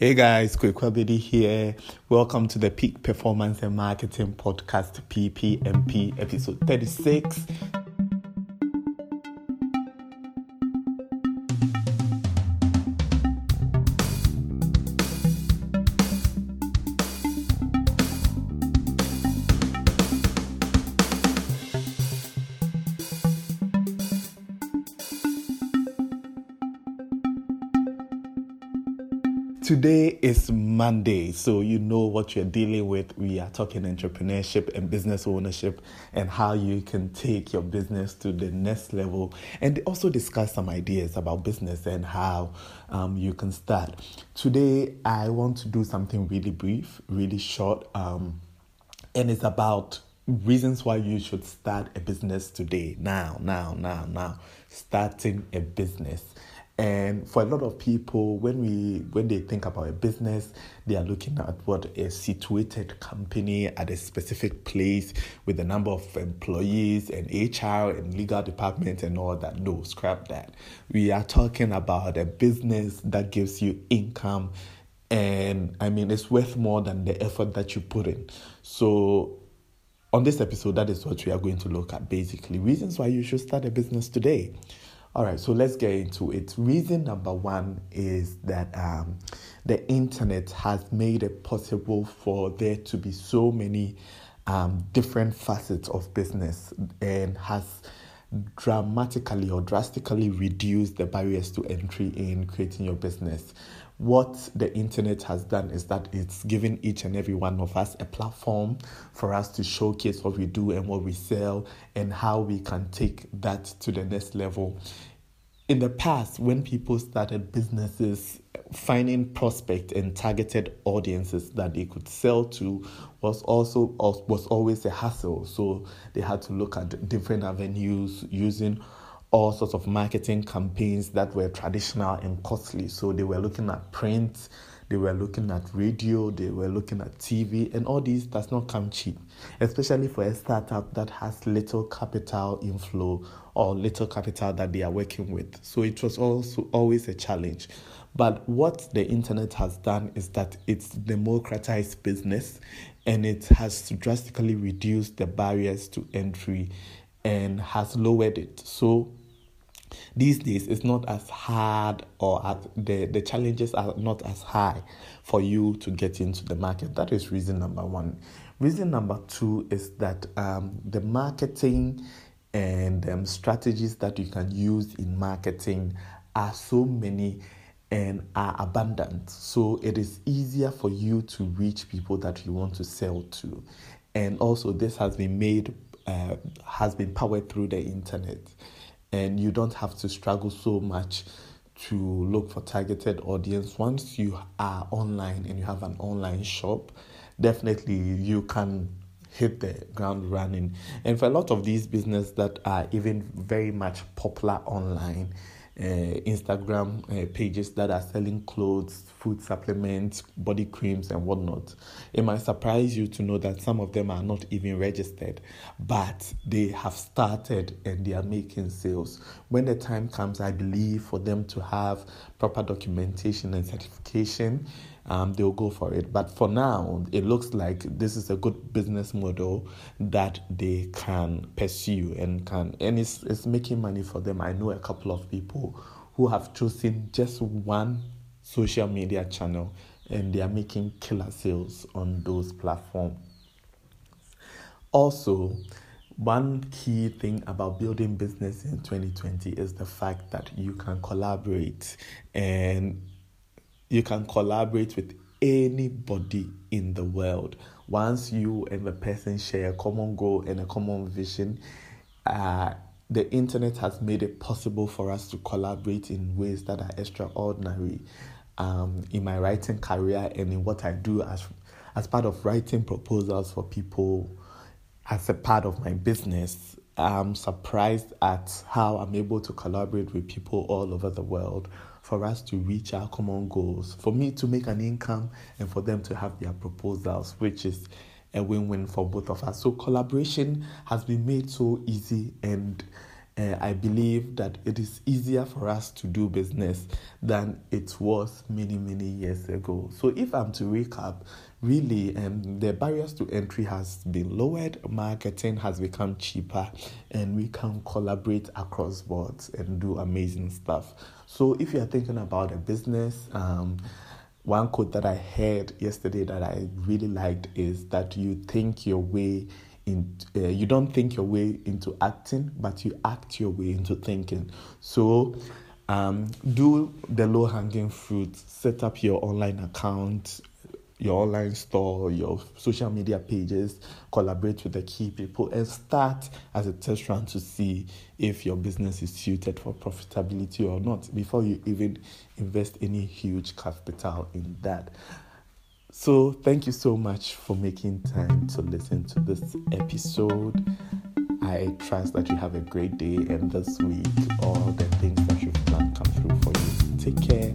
Hey guys, Quick Kwabedi here. Welcome to the Peak Performance and Marketing Podcast, PPMP, episode 36. Today is Monday, so you know what you're dealing with. We are talking entrepreneurship and business ownership and how you can take your business to the next level and also discuss some ideas about business and how um, you can start. Today, I want to do something really brief, really short, um, and it's about reasons why you should start a business today. Now, now, now, now. Starting a business. And for a lot of people, when we when they think about a business, they are looking at what a situated company at a specific place with a number of employees and HR and legal department and all that. No, scrap that. We are talking about a business that gives you income and I mean it's worth more than the effort that you put in. So on this episode, that is what we are going to look at basically reasons why you should start a business today. All right, so let's get into it. Reason number one is that um, the internet has made it possible for there to be so many um, different facets of business and has dramatically or drastically reduced the barriers to entry in creating your business what the internet has done is that it's given each and every one of us a platform for us to showcase what we do and what we sell and how we can take that to the next level. In the past, when people started businesses, finding prospect and targeted audiences that they could sell to was also was always a hassle. So they had to look at different avenues using all sorts of marketing campaigns that were traditional and costly. So they were looking at print, they were looking at radio, they were looking at TV, and all these does not come cheap, especially for a startup that has little capital inflow or little capital that they are working with. So it was also always a challenge. But what the internet has done is that it's democratized business and it has drastically reduced the barriers to entry and has lowered it. So these days it's not as hard or the, the challenges are not as high for you to get into the market. That is reason number one. Reason number two is that um, the marketing and um, strategies that you can use in marketing are so many and are abundant. So it is easier for you to reach people that you want to sell to. And also, this has been made, uh, has been powered through the internet and you don't have to struggle so much to look for targeted audience. Once you are online and you have an online shop definitely you can hit the ground running. And for a lot of these businesses that are even very much popular online Instagram uh, pages that are selling clothes, food supplements, body creams, and whatnot. It might surprise you to know that some of them are not even registered, but they have started and they are making sales. When the time comes, I believe, for them to have proper documentation and certification, um, they'll go for it. But for now, it looks like this is a good business model that they can pursue and can, and it's, it's making money for them. I know a couple of people who have chosen just one social media channel and they are making killer sales on those platforms. Also, one key thing about building business in 2020 is the fact that you can collaborate and you can collaborate with anybody in the world. Once you and the person share a common goal and a common vision, uh, the internet has made it possible for us to collaborate in ways that are extraordinary. Um, in my writing career and in what I do as as part of writing proposals for people as a part of my business, I'm surprised at how I'm able to collaborate with people all over the world for us to reach our common goals, for me to make an income and for them to have their proposals, which is a win win for both of us. So, collaboration has been made so easy and uh, I believe that it is easier for us to do business than it was many, many years ago. So, if I'm to recap, really um, the barriers to entry has been lowered, marketing has become cheaper, and we can collaborate across boards and do amazing stuff. So, if you are thinking about a business, um, one quote that I heard yesterday that I really liked is that you think your way in, uh, you don't think your way into acting, but you act your way into thinking. So, um, do the low hanging fruit, set up your online account, your online store, your social media pages, collaborate with the key people, and start as a test run to see if your business is suited for profitability or not before you even invest any huge capital in that. So, thank you so much for making time to listen to this episode. I trust that you have a great day and this week all the things that you've planned come through for you. Take care.